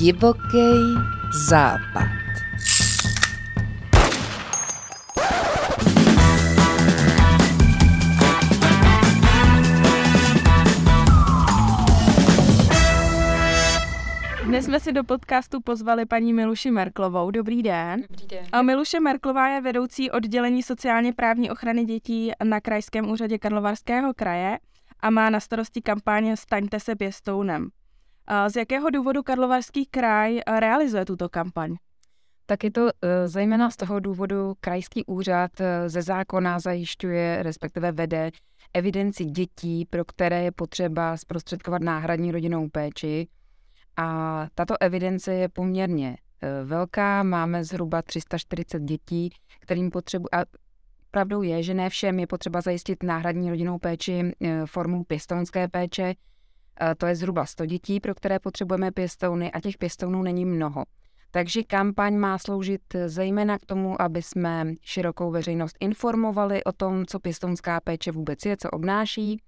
Divoký západ. Dnes jsme si do podcastu pozvali paní Miluši Merklovou. Dobrý den. Dobrý den. A Miluše Merklová je vedoucí oddělení sociálně právní ochrany dětí na Krajském úřadě Karlovarského kraje a má na starosti kampaně Staňte se pěstounem. Z jakého důvodu Karlovarský kraj realizuje tuto kampaň? Tak je to uh, zejména z toho důvodu, krajský úřad uh, ze zákona zajišťuje, respektive vede evidenci dětí, pro které je potřeba zprostředkovat náhradní rodinnou péči. A tato evidence je poměrně velká, máme zhruba 340 dětí, kterým potřebu... A pravdou je, že ne všem je potřeba zajistit náhradní rodinnou péči formou pěstounské péče, to je zhruba 100 dětí, pro které potřebujeme pěstouny a těch pěstounů není mnoho. Takže kampaň má sloužit zejména k tomu, aby jsme širokou veřejnost informovali o tom, co pěstounská péče vůbec je, co obnáší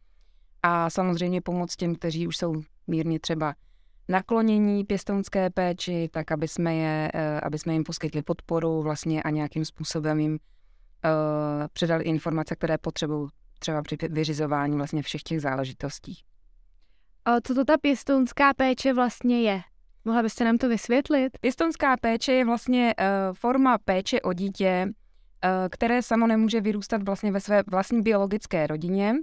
a samozřejmě pomoct těm, kteří už jsou mírně třeba naklonění pěstounské péči, tak aby jsme, je, eh, aby jsme jim poskytli podporu vlastně a nějakým způsobem jim uh, předali informace, které potřebují třeba při vyřizování vlastně všech těch záležitostí. Co to ta pěstounská péče vlastně je? Mohla byste nám to vysvětlit? Pěstounská péče je vlastně uh, forma péče o dítě, uh, které samo nemůže vyrůstat vlastně ve své vlastní biologické rodině.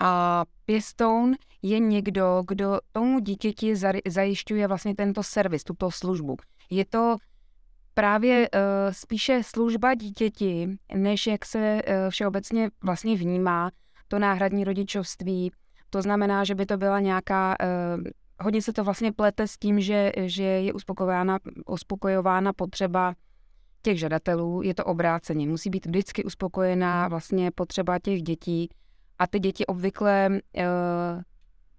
A pěstoun je někdo, kdo tomu dítěti zajišťuje vlastně tento servis, tuto službu. Je to právě uh, spíše služba dítěti, než jak se uh, všeobecně vlastně vnímá to náhradní rodičovství, to znamená, že by to byla nějaká, uh, hodně se to vlastně plete s tím, že, že je uspokojována, uspokojována potřeba těch žadatelů, je to obráceně. Musí být vždycky uspokojená vlastně potřeba těch dětí a ty děti obvykle uh,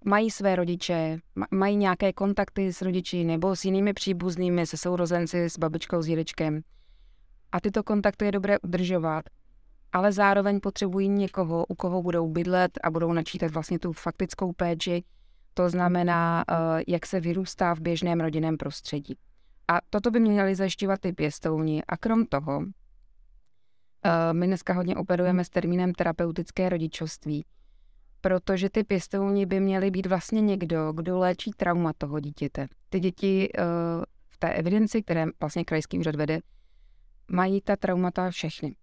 mají své rodiče, mají nějaké kontakty s rodiči nebo s jinými příbuznými, se sourozenci, s babičkou, s dědečkem. A tyto kontakty je dobré udržovat ale zároveň potřebují někoho, u koho budou bydlet a budou načítat vlastně tu faktickou péči, to znamená, eh, jak se vyrůstá v běžném rodinném prostředí. A toto by měli zajišťovat ty pěstouni. A krom toho, eh, my dneska hodně operujeme s termínem terapeutické rodičovství, protože ty pěstouni by měly být vlastně někdo, kdo léčí trauma toho dítěte. Ty děti eh, v té evidenci, které vlastně krajský úřad vede, mají ta traumata všechny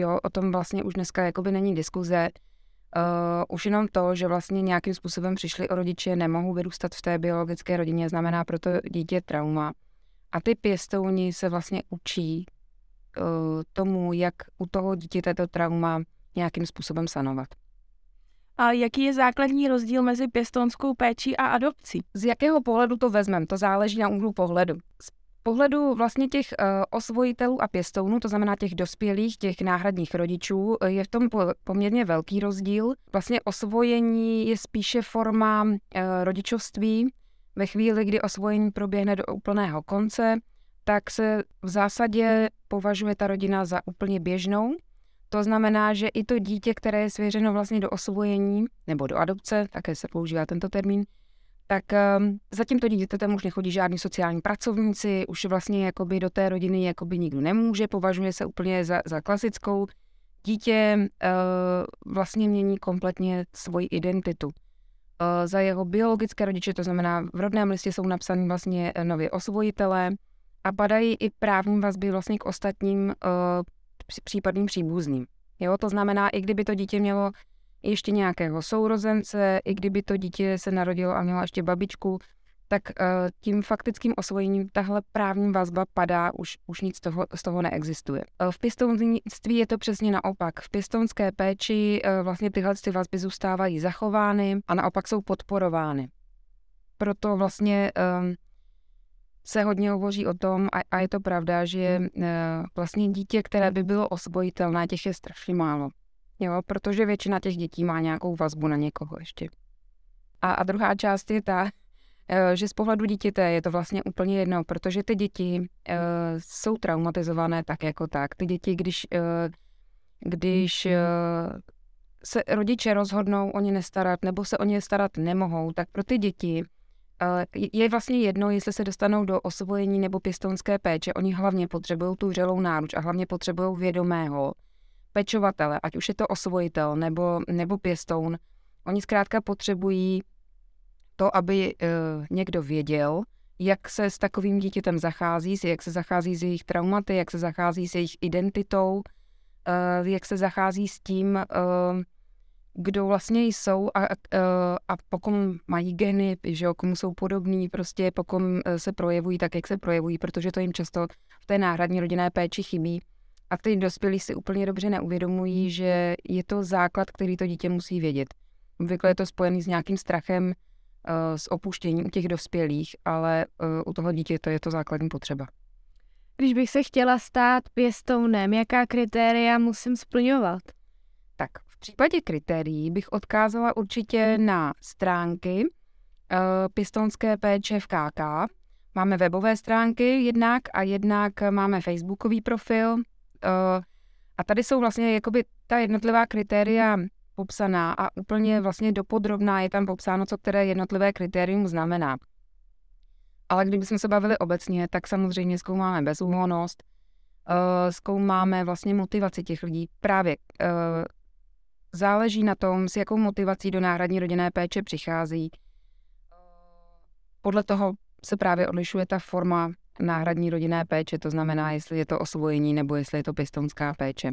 jo, o tom vlastně už dneska jakoby není diskuze. Uh, už jenom to, že vlastně nějakým způsobem přišli o rodiče, nemohou vyrůstat v té biologické rodině, znamená proto dítě trauma. A ty pěstouni se vlastně učí uh, tomu, jak u toho dítěte to trauma nějakým způsobem sanovat. A jaký je základní rozdíl mezi pěstounskou péčí a adopcí? Z jakého pohledu to vezmeme? To záleží na úhlu pohledu. Z pohledu vlastně těch uh, osvojitelů a pěstounů, to znamená těch dospělých, těch náhradních rodičů, eh, je v tom po, poměrně velký rozdíl. Vlastně osvojení je spíše forma uh, rodičovství. Ve chvíli, kdy osvojení proběhne do úplného konce, tak se v zásadě považuje ta rodina za úplně běžnou. To znamená, že i to dítě, které je svěřeno vlastně do osvojení nebo do adopce, také se používá tento termín, tak um, za tímto dítětem už nechodí žádní sociální pracovníci, už vlastně jakoby do té rodiny jakoby nikdo nemůže, považuje se úplně za, za klasickou. Dítě uh, vlastně mění kompletně svoji identitu. Uh, za jeho biologické rodiče, to znamená v rodném listě jsou napsaní vlastně nově osvojitelé a padají i právní vazby vlastně k ostatním uh, případným příbuzným. Jo, to znamená, i kdyby to dítě mělo ještě nějakého sourozence, i kdyby to dítě se narodilo a mělo ještě babičku, tak uh, tím faktickým osvojením tahle právní vazba padá, už, už nic z toho, z toho neexistuje. Uh, v pěstounství je to přesně naopak. V pěstounské péči uh, vlastně tyhle ty vazby zůstávají zachovány a naopak jsou podporovány. Proto vlastně um, se hodně hovoří o tom, a, a je to pravda, že uh, vlastně dítě, které by bylo osvojitelné, těch je strašně málo. Jo, protože většina těch dětí má nějakou vazbu na někoho ještě. A, a druhá část je ta, eh, že z pohledu dítěte je to vlastně úplně jedno, protože ty děti uh, jsou traumatizované tak jako tak. Ty děti, když, uh, když uh, se rodiče rozhodnou o ně nestarat nebo se o ně starat nemohou, tak pro ty děti je vlastně jedno, jestli se dostanou do osvojení nebo pěstounské péče. Oni hlavně potřebují tu vřelou náruč a hlavně potřebují vědomého pečovatele, ať už je to osvojitel nebo, nebo pěstoun. Oni zkrátka potřebují to, aby uh, někdo věděl, jak se s takovým dítětem zachází, jak se zachází s jejich traumaty, jak se zachází s jejich identitou, uh, jak se zachází s tím, uh, kdo vlastně jsou a, a, a pokud mají geny, že jo, komu jsou podobní, prostě pokud se projevují tak, jak se projevují, protože to jim často v té náhradní rodinné péči chybí. A ty dospělí si úplně dobře neuvědomují, že je to základ, který to dítě musí vědět. Obvykle je to spojený s nějakým strachem, uh, s opuštěním u těch dospělých, ale uh, u toho dítěte je to základní potřeba. Když bych se chtěla stát pěstounem, jaká kritéria musím splňovat? Tak v případě kritérií bych odkázala určitě na stránky uh, pěstounské péče v KK. Máme webové stránky jednak a jednak máme facebookový profil. Uh, a tady jsou vlastně jakoby ta jednotlivá kritéria popsaná a úplně vlastně dopodrobná je tam popsáno, co které jednotlivé kritérium znamená. Ale kdybychom se bavili obecně, tak samozřejmě zkoumáme bezúhonnost, uh, zkoumáme vlastně motivaci těch lidí. Právě uh, záleží na tom, s jakou motivací do náhradní rodinné péče přichází. Podle toho se právě odlišuje ta forma náhradní rodinné péče, to znamená, jestli je to osvojení nebo jestli je to pěstounská péče.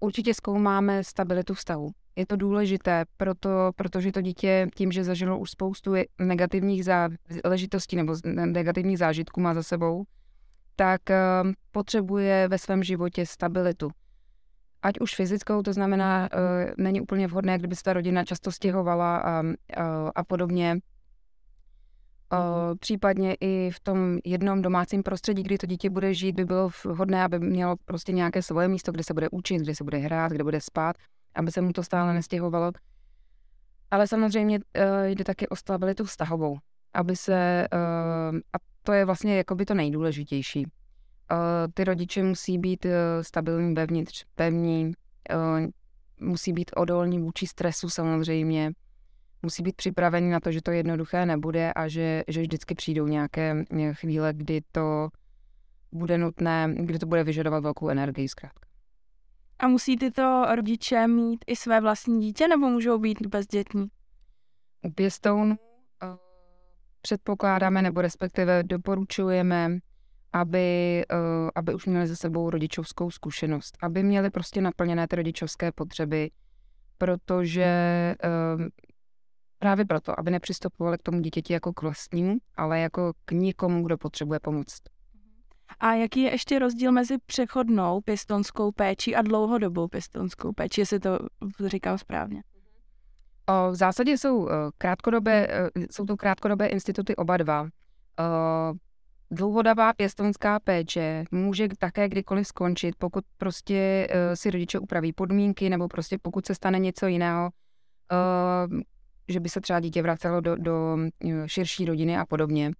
Určitě zkoumáme stabilitu vztahu. Je to důležité, proto, protože to dítě tím, že zažilo už spoustu negativních záležitostí nebo negativních zážitků má za sebou, tak potřebuje ve svém životě stabilitu. Ať už fyzickou, to znamená, není úplně vhodné, kdyby se ta rodina často stěhovala a, a, a podobně, Uh, případně i v tom jednom domácím prostředí, kdy to dítě bude žít, by bylo vhodné, aby mělo prostě nějaké svoje místo, kde se bude učit, kde se bude hrát, kde bude spát, aby se mu to stále nestěhovalo. Ale samozřejmě uh, jde taky o stabilitu vztahovou, aby se, uh, a to je vlastně jakoby to nejdůležitější. Ty rodiče musí být stabilní vevnitř, pevní, musí být odolní vůči stresu samozřejmě, musí být připravený na to, že to jednoduché nebude a že, že vždycky přijdou nějaké chvíle, kdy to bude nutné, kdy to bude vyžadovat velkou energii zkrátka. A musí tyto rodiče mít i své vlastní dítě, nebo můžou být bezdětní? U pěstounů uh, předpokládáme, nebo respektive doporučujeme, aby, uh, aby už měli za sebou rodičovskou zkušenost, aby měli prostě naplněné ty rodičovské potřeby, protože uh, Právě proto, aby nepřistupovali k tomu dítěti jako k vlastnímu, ale jako k někomu, kdo potřebuje pomoc. A jaký je ještě rozdíl mezi přechodnou pěstonskou péčí a dlouhodobou pěstonskou péčí, jestli to říkám správně? O, v zásadě jsou eh, krátkodobé, eh, jsou to krátkodobé instituty oba dva. O, dlouhodobá pěstonská péče může také kdykoliv skončit, pokud prostě eh, si rodiče upraví podmínky nebo prostě pokud se stane něco jiného, že by se třeba dítě vracelo do, do eh, širší rodiny a podobně.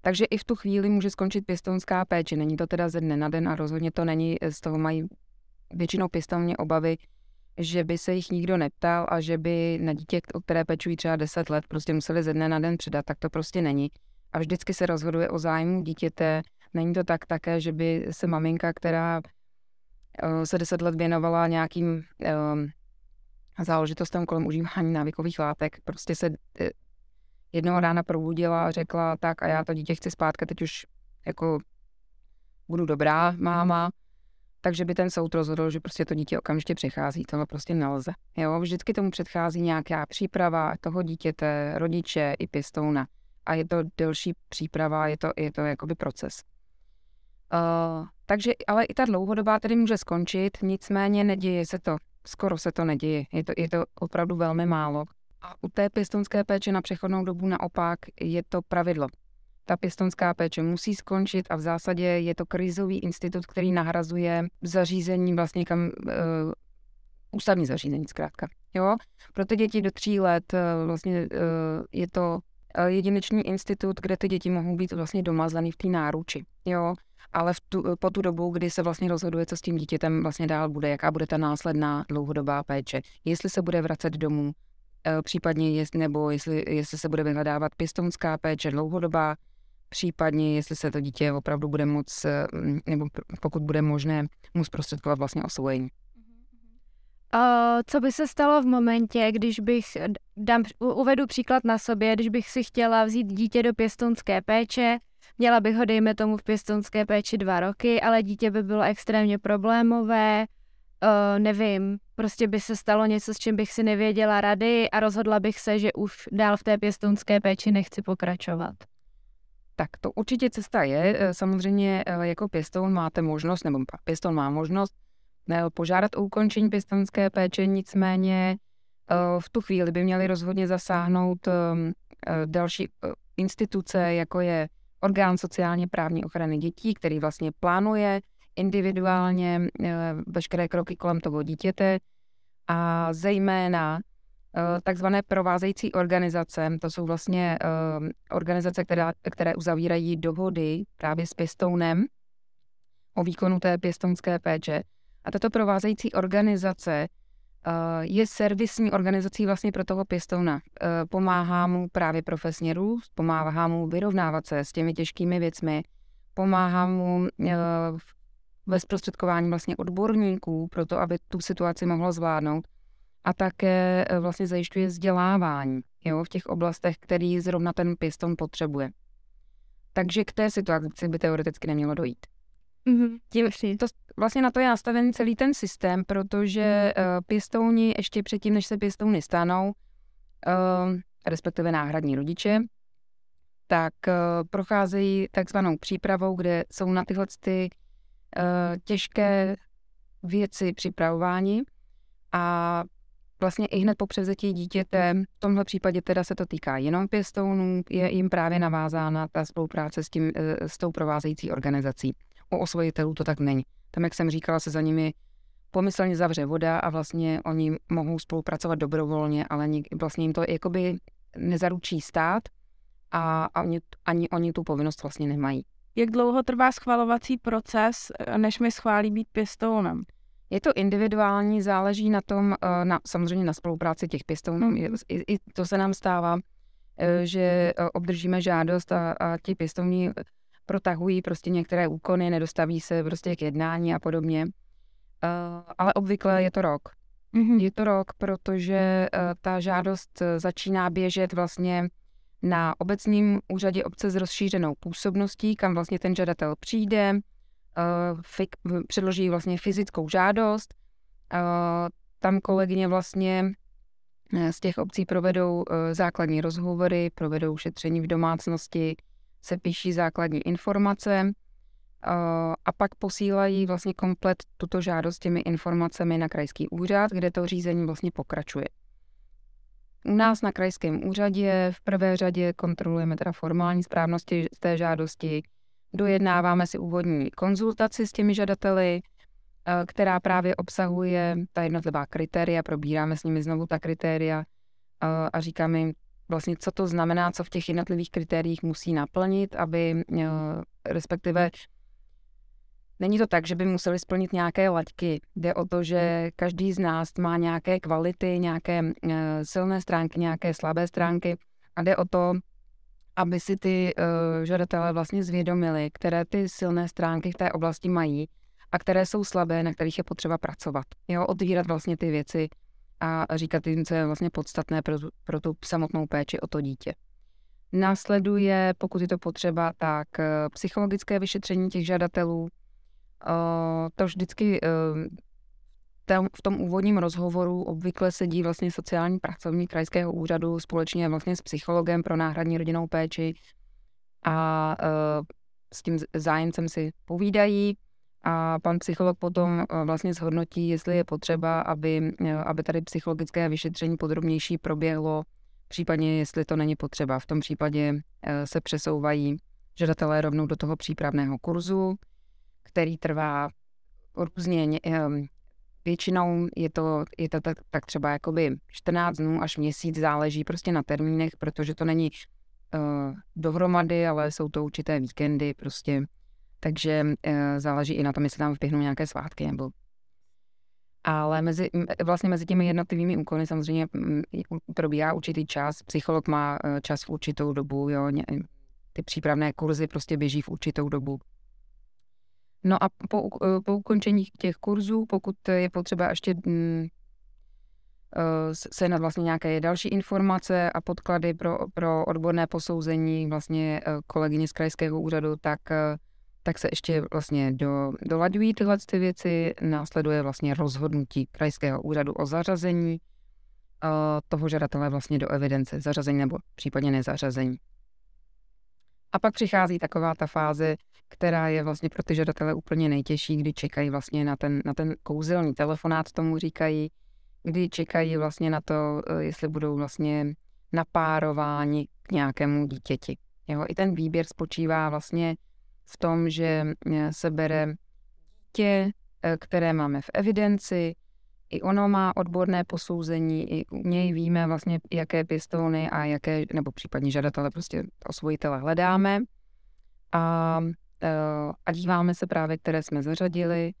Takže i v tu chvíli může skončit pěstounská péče. Není to teda ze dne na den a rozhodně to není, eh, z toho mají většinou pěstouně obavy, že by se jich nikdo neptal a že by na dítě, o které pečují třeba 10 let, prostě museli ze dne na den předat, tak to prostě není. A vždycky se rozhoduje o zájmu dítěte. Není to tak také, že by se maminka, která se 10 let věnovala nějakým záležitostem kolem užívání návykových látek. Prostě se e, jednoho rána probudila a řekla, tak a já to dítě chci zpátky, teď už jako budu dobrá máma, takže by ten soud rozhodl, že prostě to dítě okamžitě přechází. Tohle prostě nelze. Jo, vždycky tomu předchází nějaká příprava toho dítěte, rodiče i pěstouna. A je to delší příprava, je to, je to jakoby proces. Uh, takže, ale i ta dlouhodobá tedy může skončit, nicméně neděje se to skoro se to neděje. Je to, je to opravdu velmi málo. A u té pěstonské péče na přechodnou dobu naopak je to pravidlo. Ta pěstonská péče musí skončit a v zásadě je to krizový institut, který nahrazuje zařízení vlastně kam uh, ústavní zařízení zkrátka. Jo? Pro ty děti do tří let uh, vlastně uh, je to jedinečný institut, kde ty děti mohou být vlastně domazaný v té náruči. Jo? Ale v tu, po tu dobu, kdy se vlastně rozhoduje, co s tím dítětem vlastně dál bude, jaká bude ta následná dlouhodobá péče, jestli se bude vracet domů, eh, případně jest, nebo jestli, jestli se bude vyhledávat pěstounská péče dlouhodobá, případně jestli se to dítě opravdu bude moc, eh, nebo pokud bude možné mu zprostředkovat vlastně osvojení. Uh, co by se stalo v momentě, když bych, dám, uvedu příklad na sobě, když bych si chtěla vzít dítě do pěstounské péče, měla bych ho, dejme tomu, v pěstounské péči dva roky, ale dítě by bylo extrémně problémové, uh, nevím, prostě by se stalo něco, s čím bych si nevěděla rady a rozhodla bych se, že už dál v té pěstounské péči nechci pokračovat. Tak to určitě cesta je. Eh, samozřejmě jako pěstoun máte možnost, nebo pěstoun má možnost požádat o ukončení pěstounské péče, nicméně eh, v tu chvíli by měly rozhodně zasáhnout ehm, eh, další eh, instituce, jako je orgán sociálně právní ochrany dětí, který vlastně plánuje individuálně veškeré kroky kolem toho dítěte a zejména takzvané provázející organizace, to jsou vlastně ehm, organizace, které, které uzavírají dohody právě s pěstounem o výkonu té pěstounské péče, a tato provázející organizace je servisní organizací vlastně pro toho pěstouna. Uh, pomáhá mu právě profesně růst, pomáhá mu vyrovnávat se s těmi těžkými věcmi, pomáhá mu uh, ve zprostředkování vlastně odborníků pro to, aby tu situaci mohlo zvládnout a také vlastně zajišťuje vzdělávání jo, v těch oblastech, který zrovna ten pěstoun potřebuje. Takže k té situaci by teoreticky nemělo dojít. Mm-hmm. Tím, to, vlastně na to je nastaven celý ten systém, protože mm. uh, pěstouni ještě předtím, než se pěstouny stanou, uh, respektive náhradní rodiče, tak uh, procházejí takzvanou přípravou, kde jsou na tyhle ty uh, těžké věci připravováni a vlastně i hned po převzetí dítěte, v tomhle případě teda se to týká jenom pěstounů, je jim právě navázána ta spolupráce s, tím, s tou provázející organizací u osvojitelů to tak není. Tam, jak jsem říkala, se za nimi pomyslně zavře voda a vlastně oni mohou spolupracovat dobrovolně, ale vlastně jim to jakoby nezaručí stát a, a oni, ani oni tu povinnost vlastně nemají. Jak dlouho trvá schvalovací proces, než mi schválí být pěstounem? Je to individuální, záleží na tom, eh, na, samozřejmě na spolupráci těch pěstounů. Mm. I, I to se nám stává, eh, že eh, obdržíme žádost a, a ti pěstouni protahují prostě některé úkony, nedostaví se prostě k jednání a podobně. Uh, ale obvykle je to rok. Mm-hmm. Je to rok, protože uh, ta žádost eh, začíná běžet vlastně na obecním úřadě obce s rozšířenou působností, kam vlastně ten žadatel přijde, uh, fik, předloží vlastně fyzickou žádost, uh, tam kolegyně vlastně z těch obcí provedou základní rozhovory, provedou šetření v domácnosti, se píší základní informace a pak posílají vlastně komplet tuto žádost těmi informacemi na krajský úřad, kde to řízení vlastně pokračuje. U nás na krajském úřadě v prvé řadě kontrolujeme teda formální správnosti té žádosti, dojednáváme si úvodní konzultaci s těmi žadateli, která právě obsahuje ta jednotlivá kritéria, probíráme s nimi znovu ta kritéria a říkáme jim, vlastně, co to znamená, co v těch jednotlivých kritériích musí naplnit, aby eh, respektive Není to tak, že by museli splnit nějaké laťky. Jde o to, že každý z nás má nějaké kvality, nějaké eh, silné stránky, nějaké slabé stránky a jde o to, aby si ty uh, žadatelé vlastně zvědomili, které ty silné stránky v té oblasti mají a které jsou slabé, na kterých je potřeba pracovat. Jo, otvírat vlastně ty věci a říkat jim, co je vlastně podstatné pro, pro tu samotnou péči o to dítě. Následuje, pokud je to potřeba, tak eh, psychologické vyšetření těch žadatelů. Eh, to vždycky eh, v tom úvodním rozhovoru obvykle sedí vlastně sociální pracovník krajského úřadu společně vlastně s psychologem pro náhradní rodinnou péči a s tím zájemcem si povídají, a pan psycholog potom eh, vlastně zhodnotí, jestli je potřeba, aby, eh, aby tady psychologické vyšetření podrobnější proběhlo, případně jestli to není potřeba. V tom případě eh, se přesouvají žadatelé rovnou do toho přípravného kurzu, který trvá různě, většinou je to, je to tak, tak třeba jakoby 14 dnů až měsíc, záleží prostě na termínech, protože to není dohromady, ale jsou to určité víkendy, prostě takže e, záleží i na tom, jestli tam vběhnou nějaké svátky nebo. ale mezi, vlastně mezi těmi jednotlivými úkony samozřejmě probíhá určitý čas. Psycholog má eh, čas v určitou dobu, jo, ty přípravné kurzy prostě běží v určitou dobu. No a po, eh, po ukončení těch kurzů, pokud je potřeba ještě mm, eh, se na vlastně nějaké další informace a podklady pro, pro odborné posouzení vlastně kolegyně z krajského úřadu, tak tak se ještě vlastně do, dolaďují tyhle ty věci, následuje vlastně rozhodnutí krajského úřadu o zařazení uh, toho žadatele vlastně do evidence, zařazení nebo případně nezařazení. A pak přichází taková ta fáze, která je vlastně pro ty žadatele úplně nejtěžší, kdy čekají vlastně na ten, na ten kouzelný telefonát, tomu říkají, kdy čekají vlastně na to, eh, jestli budou vlastně napárováni k nějakému dítěti. Jo, I ten výběr spočívá vlastně v tom, že eh, se bere dítě, eh, které máme v evidenci, i ono má odborné posouzení, i u něj víme vlastně, jaké pěstouny a jaké, nebo případně žadatele, prostě osvojitele hledáme. A, eh, a díváme se právě, které jsme zařadili,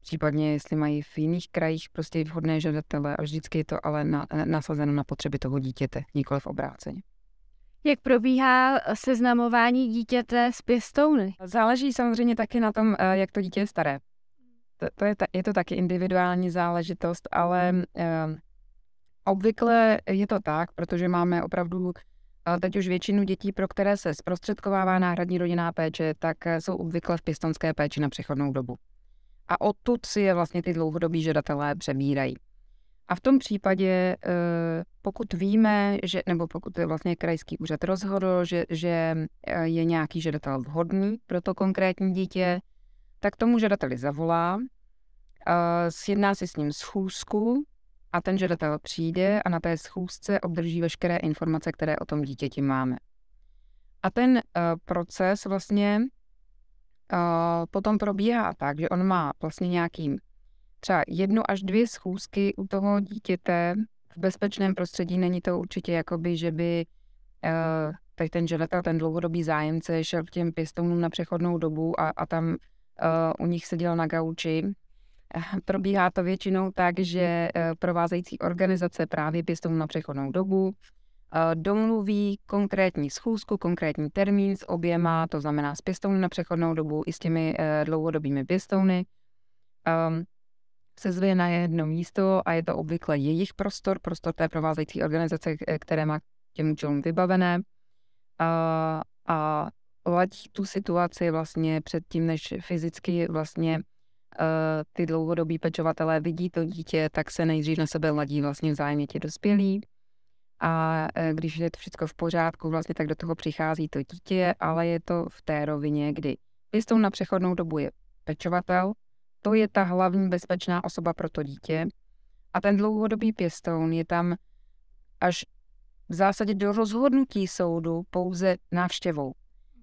případně jestli mají v jiných krajích prostě vhodné žadatele a vždycky je to ale na, nasazeno na potřeby toho dítěte, nikoli v obráceně. Jak probíhá seznamování dítěte s pěstouny? Záleží samozřejmě taky na tom, eh, jak to dítě je staré. To, to je, ta, je to taky individuální záležitost, ale eh, obvykle je to tak, protože máme opravdu eh, teď už většinu dětí, pro které se zprostředkovává náhradní rodinná péče, tak eh, jsou obvykle v pěstonské péči na přechodnou dobu. A odtud si je vlastně ty dlouhodobí žadatelé přebírají. A v tom případě, eh, pokud víme, že, nebo pokud je vlastně krajský úřad rozhodl, že, že eh, je nějaký žadatel vhodný pro to konkrétní dítě, tak tomu žadateli zavolá, eh, sjedná si s ním schůzku a ten žadatel přijde a na té schůzce obdrží veškeré informace, které o tom dítěti máme. A ten proces vlastně potom probíhá tak, že on má vlastně nějaký třeba jednu až dvě schůzky u toho dítěte v bezpečném prostředí. Není to určitě jakoby, že by uh, ten žadatel, ten dlouhodobý zájemce šel k těm pěstounům na přechodnou dobu a, a tam uh, u nich seděl na gauči. Probíhá to většinou tak, že uh, provázející organizace právě pěstounů na přechodnou dobu domluví konkrétní schůzku, konkrétní termín s oběma, to znamená s pěstouny na přechodnou dobu i s těmi dlouhodobými pěstouny. Um, sezve na jedno místo a je to obvykle jejich prostor, prostor té provázející organizace, které má těm účelům vybavené. A, a ladí tu situaci vlastně předtím, než fyzicky vlastně uh, ty dlouhodobí pečovatelé vidí to dítě, tak se nejdřív na sebe ladí vlastně vzájemně ti dospělí. A uh, když je to všechno v pořádku, vlastně tak do toho přichází to dítě, ale je to v té rovině, kdy pěstou na přechodnou dobu je pečovatel, to je ta hlavní bezpečná osoba pro to dítě. A ten dlouhodobý pěstoun je tam až v zásadě do rozhodnutí soudu pouze návštěvou.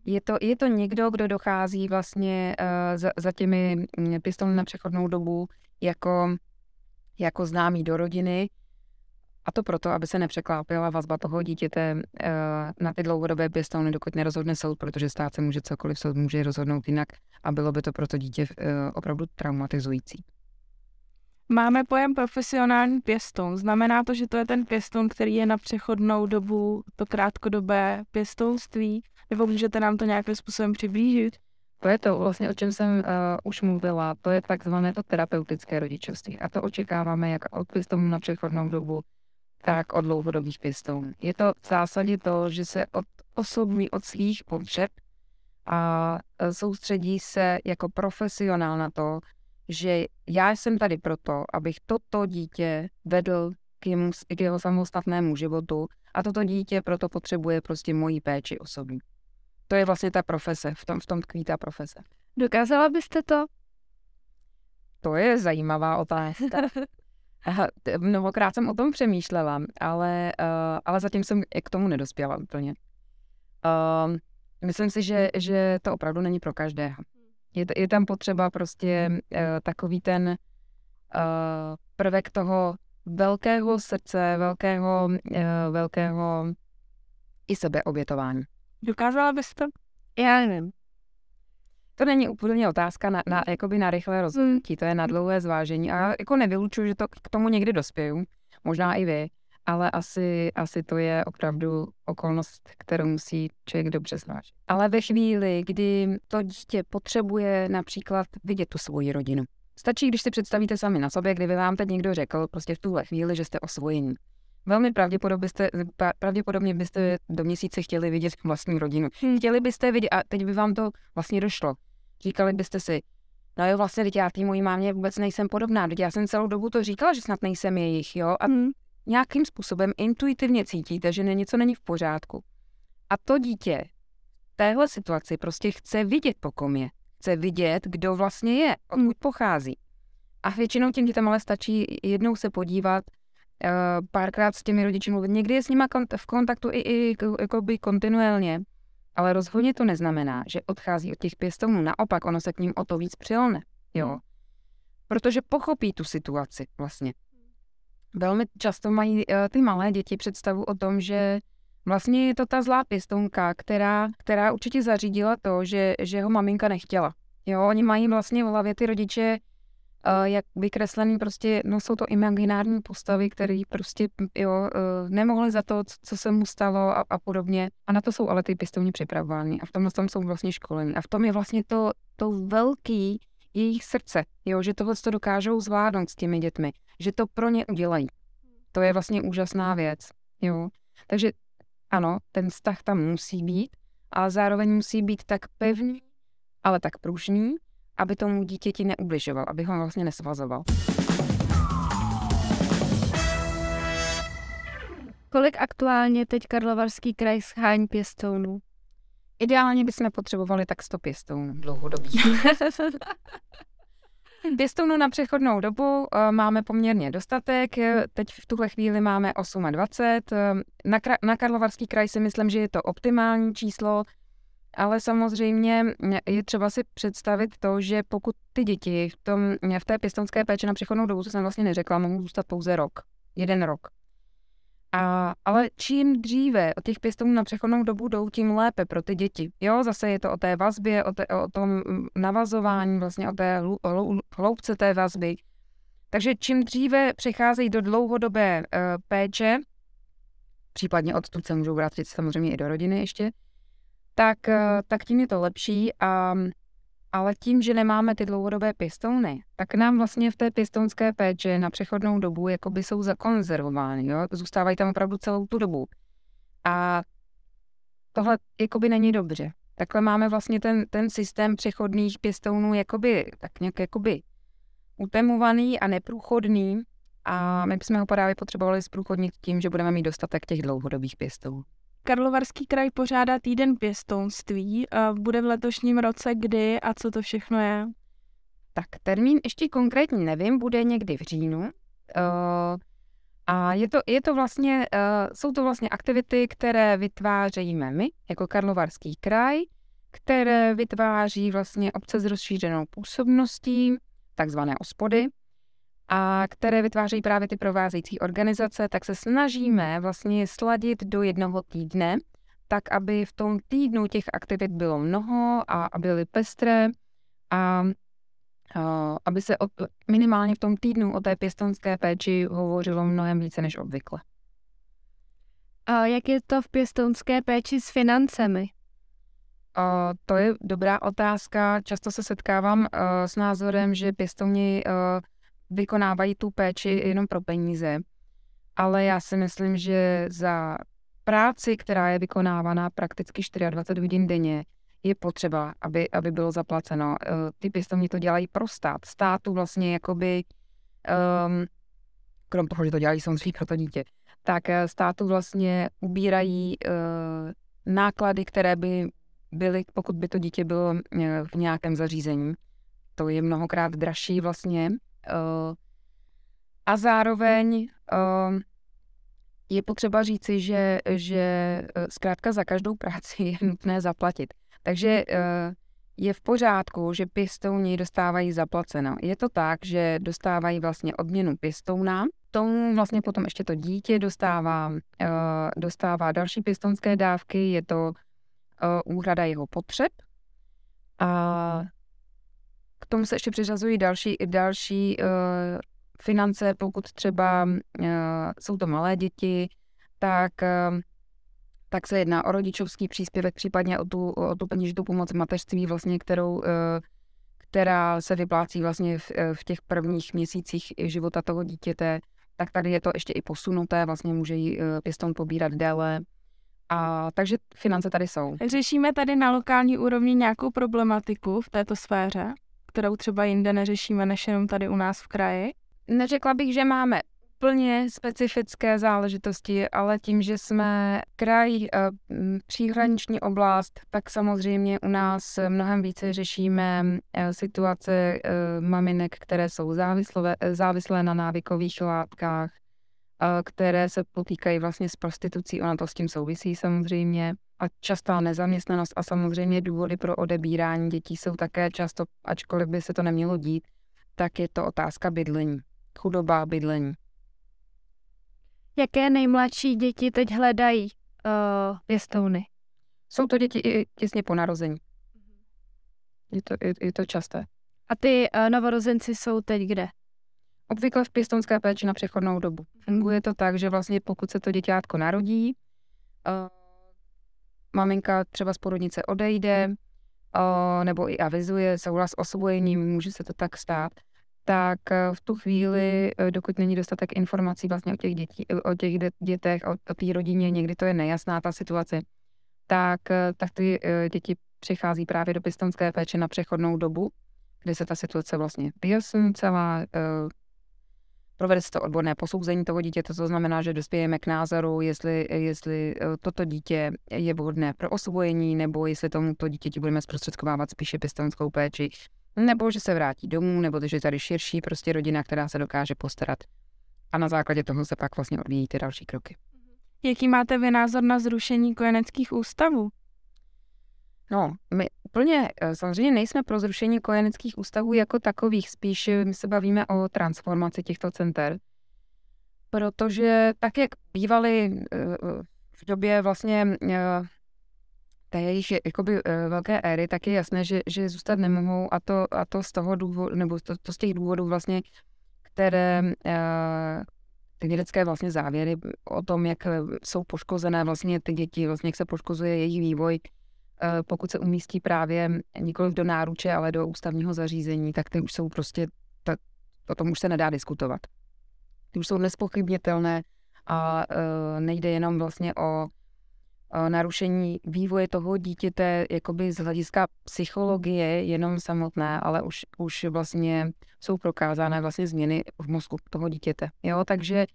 Je to, je to někdo, kdo dochází vlastně uh, za, za těmi mm, pěstouny na přechodnou dobu jako, jako známý do rodiny, a to proto, aby se nepřeklápila vazba toho dítěte uh, na ty dlouhodobé pěstouny, dokud nerozhodne soud, protože stát se může cokoliv, soud může rozhodnout jinak a bylo by to pro to dítě uh, opravdu traumatizující. Máme pojem profesionální pěstoun. Znamená to, že to je ten pěstoun, který je na přechodnou dobu, to krátkodobé pěstounství? Nebo můžete nám to nějakým způsobem přiblížit? To je to vlastně, o čem jsem uh, už mluvila. To je takzvané to terapeutické rodičovství. A to očekáváme jak od pěstounu na přechodnou dobu, tak od dlouhodobých pěstounů. Je to v zásadě to, že se od osobní, od svých potřeb a e, soustředí se jako profesionál na to, že já jsem tady proto, abych toto dítě vedl k, jemu, k jeho samostatnému životu a toto dítě proto potřebuje prostě moji péči osobní. To je vlastně ta profese, v tom, v tom tkví ta profese. Dokázala byste to? To je zajímavá otázka. Mnohokrát jsem o tom přemýšlela, ale, uh, ale zatím jsem k tomu nedospěla úplně. Uh, myslím si, že, že to opravdu není pro každého. Je, je tam potřeba prostě uh, takový ten uh, prvek toho velkého srdce, velkého, uh, velkého i sebeobětování. Dokázala bys to? Já nevím. To není úplně otázka na, na, jakoby na rychlé rozhodnutí, to je na dlouhé zvážení a jako nevylučuju, že to k tomu někdy dospěju, možná i vy, ale asi, asi to je opravdu okolnost, kterou musí člověk dobře zvážit. Ale ve chvíli, kdy to dítě potřebuje například vidět tu svoji rodinu, stačí, když si představíte sami na sobě, kdyby vám teď někdo řekl prostě v tuhle chvíli, že jste osvojení. Velmi pravděpodobně byste, pravděpodobně byste do měsíce chtěli vidět vlastní rodinu. Hmm. Chtěli byste vidět, a teď by vám to vlastně došlo. Říkali byste si, no jo, vlastně, teď já té mojí mámě vůbec nejsem podobná, teď já jsem celou dobu to říkala, že snad nejsem jejich, jo, a hmm. nějakým způsobem intuitivně cítíte, že něco není v pořádku. A to dítě v téhle situaci prostě chce vidět, po kom je. Chce vidět, kdo vlastně je, odkud hmm. pochází. A většinou těm dětem ale stačí jednou se podívat, uh, párkrát s těmi rodiči mluvit. Někdy je s nimi v kontaktu i, i jakoby kontinuálně, ale rozhodně to neznamená, že odchází od těch pěstounů. Naopak, ono se k ním o to víc přilne. Jo. Hmm. Protože pochopí tu situaci vlastně. Velmi často mají uh, ty malé děti představu o tom, že vlastně je to ta zlá pěstounka, která, která určitě zařídila to, že, že ho maminka nechtěla. Jo, oni mají vlastně v hlavě ty rodiče jak vykreslený prostě, no jsou to imaginární postavy, které prostě, jo, uh, nemohly za to, co se mu stalo a, a podobně. A na to jsou ale ty pěstouni připravovány a v tomhle tom jsou vlastně školení. A v tom je vlastně to, to velký jejich srdce, jo, že tohle to dokážou zvládnout s těmi dětmi, že to pro ně udělají. To je vlastně úžasná věc, jo. Takže ano, ten vztah tam musí být, ale zároveň musí být tak pevný, ale tak pružný, aby tomu dítěti neubližoval, aby ho vlastně nesvazoval. Kolik aktuálně teď Karlovarský kraj schání pěstounů? Ideálně bychom potřebovali tak 100 pěstounů dlouhodobí. Pěstounů na přechodnou dobu eh, máme poměrně dostatek. Teď v tuhle chvíli máme 28. Na, na Karlovarský kraj si myslím, že je to optimální číslo. Ale samozřejmě je třeba si představit to, že pokud ty děti v, tom, v té pěstonské péči na přechodnou dobu, co jsem vlastně neřekla, mohou zůstat pouze rok. Jeden rok. A, ale čím dříve od těch pěstounů na přechodnou dobu jdou, tím lépe pro ty děti. Jo, zase je to o té vazbě, o, té, o tom navazování, vlastně o té hloubce té vazby. Takže čím dříve přecházejí do dlouhodobé uh, péče, případně odtud se můžou vrátit samozřejmě i do rodiny ještě, tak, eh, tak tím je to lepší. A, ale tím, že nemáme ty dlouhodobé pěstouny, tak nám vlastně v té pěstounské péči na přechodnou dobu jakoby jsou zakonzervovány, jo? zůstávají tam opravdu celou tu dobu. A tohle jakoby není dobře. Takhle máme vlastně ten, ten systém přechodných pěstounů jakoby, tak nějak jakoby utemovaný a neprůchodný a my bychom ho právě potřebovali zprůchodnit tím, že budeme mít dostatek těch dlouhodobých pěstounů. Karlovarský kraj pořádá týden pěstounství. Bude v letošním roce kdy a co to všechno je? Tak termín ještě konkrétně nevím, bude někdy v říjnu. Uh, a je to, je to vlastně, uh, jsou to vlastně aktivity, které vytvářejíme my, jako Karlovarský kraj, které vytváří vlastně obce s rozšířenou působností, takzvané ospody, a které vytvářejí právě ty provázející organizace, tak se snažíme vlastně sladit do jednoho týdne, tak aby v tom týdnu těch aktivit bylo mnoho a byly pestré a, a aby se od, minimálně v tom týdnu o té pěstonské péči hovořilo mnohem více než obvykle. A jak je to v pěstonské péči s financemi? A to je dobrá otázka. Často se setkávám uh, s názorem, že pěstouni uh, vykonávají tu péči jenom pro peníze. Ale já si myslím, že za práci, která je vykonávána prakticky 24 hodin denně, je potřeba, aby, aby bylo zaplaceno. Eh, ty pěstovní to dělají pro stát. Státu vlastně jakoby, um, krom toho, že to dělají samozřejmě pro to dítě, tak eh, státu vlastně ubírají uh, náklady, které by byly, pokud by to dítě bylo v nějakém zařízení. To je mnohokrát dražší vlastně a zároveň eh, je potřeba říci, že, že eh, zkrátka za každou práci je nutné zaplatit. Takže je v pořádku, že pěstouni dostávají zaplaceno. Je to tak, že dostávají vlastně odměnu pěstouna, tomu vlastně potom ještě to dítě dostává, dostává další pěstounské dávky, je to úhrada jeho potřeb, A k tomu se ještě přiřazují další, další uh, finance, pokud třeba uh, jsou to malé děti, tak, uh, tak se jedná o rodičovský příspěvek, případně o tu, o tu peněžitou pomoc mateřství, vlastně, kterou, uh, která se vyplácí vlastně v, v těch prvních měsících života toho dítěte, tak tady je to ještě i posunuté, vlastně může jí pěstoun pobírat déle. A takže finance tady jsou. Řešíme tady na lokální úrovni nějakou problematiku v této sféře, kterou třeba jinde neřešíme, než jenom tady u nás v kraji? Neřekla bych, že máme plně specifické záležitosti, ale tím, že jsme kraj, eh, příhraniční oblast, tak samozřejmě u nás mnohem více řešíme eh, situace eh, maminek, které jsou závislé, závislé na návykových látkách, které se potýkají vlastně s prostitucí, ona to s tím souvisí samozřejmě. A častá nezaměstnanost a samozřejmě důvody pro odebírání dětí jsou také často, ačkoliv by se to nemělo dít, tak je to otázka bydlení. Chudoba bydlení. Jaké nejmladší děti teď hledají uh, pěstouny? Jsou to děti i těsně po narození. Je to, je, je to časté. A ty uh, novorozenci jsou teď kde? Obvykle v pěstounské péči na přechodnou dobu. Funguje to tak, že vlastně pokud se to děťátko narodí, uh, maminka třeba z porodnice odejde, uh, nebo i avizuje souhlas s osvojením, může se to tak stát, tak uh, v tu chvíli, uh, dokud není dostatek informací vlastně o těch, dětí, o těch dětech, o, o té rodině, někdy to je nejasná ta situace, tak, tak ty děti přichází právě do pěstonské péče na přechodnou dobu, kde se ta situace vlastně vyjasní celá, provede se to odborné posouzení toho dítěte, to znamená, že dospějeme k názoru, jestli, jestli eh, toto dítě je vhodné pro osvojení, nebo jestli tomuto dítěti budeme zprostředkovávat spíše pěstounskou péči, nebo že se vrátí domů, nebo že je tady širší prostě rodina, která se dokáže postarat. A na základě toho se pak vlastně odvíjí ty další kroky. Jaký máte vy názor na zrušení kojeneckých ústavů? No, my úplně eh, samozřejmě nejsme pro zrušení kojeneckých ústavů jako takových, spíš my se bavíme o transformaci těchto center, protože tak, jak bývaly eh, v době vlastně eh, té jejich jakoby velké éry, tak je jasné, že, že zůstat nemohou a to, a to z toho důvodu, nebo to, to z těch důvodů vlastně, které ty vědecké vlastně závěry o tom, jak jsou poškozené vlastně ty děti, vlastně jak se poškozuje jejich vývoj, Eh, pokud se umístí právě nikoliv do náruče, ale do ústavního zařízení, tak ty už jsou prostě, tak, o tom už se nedá diskutovat. Ty už jsou nespochybnitelné a uh, nejde jenom vlastně o narušení vývoje toho dítěte jakoby z hlediska psychologie jenom samotné, ale už, už vlastně jsou prokázané vlastně změny v mozku toho dítěte. Jo, takže,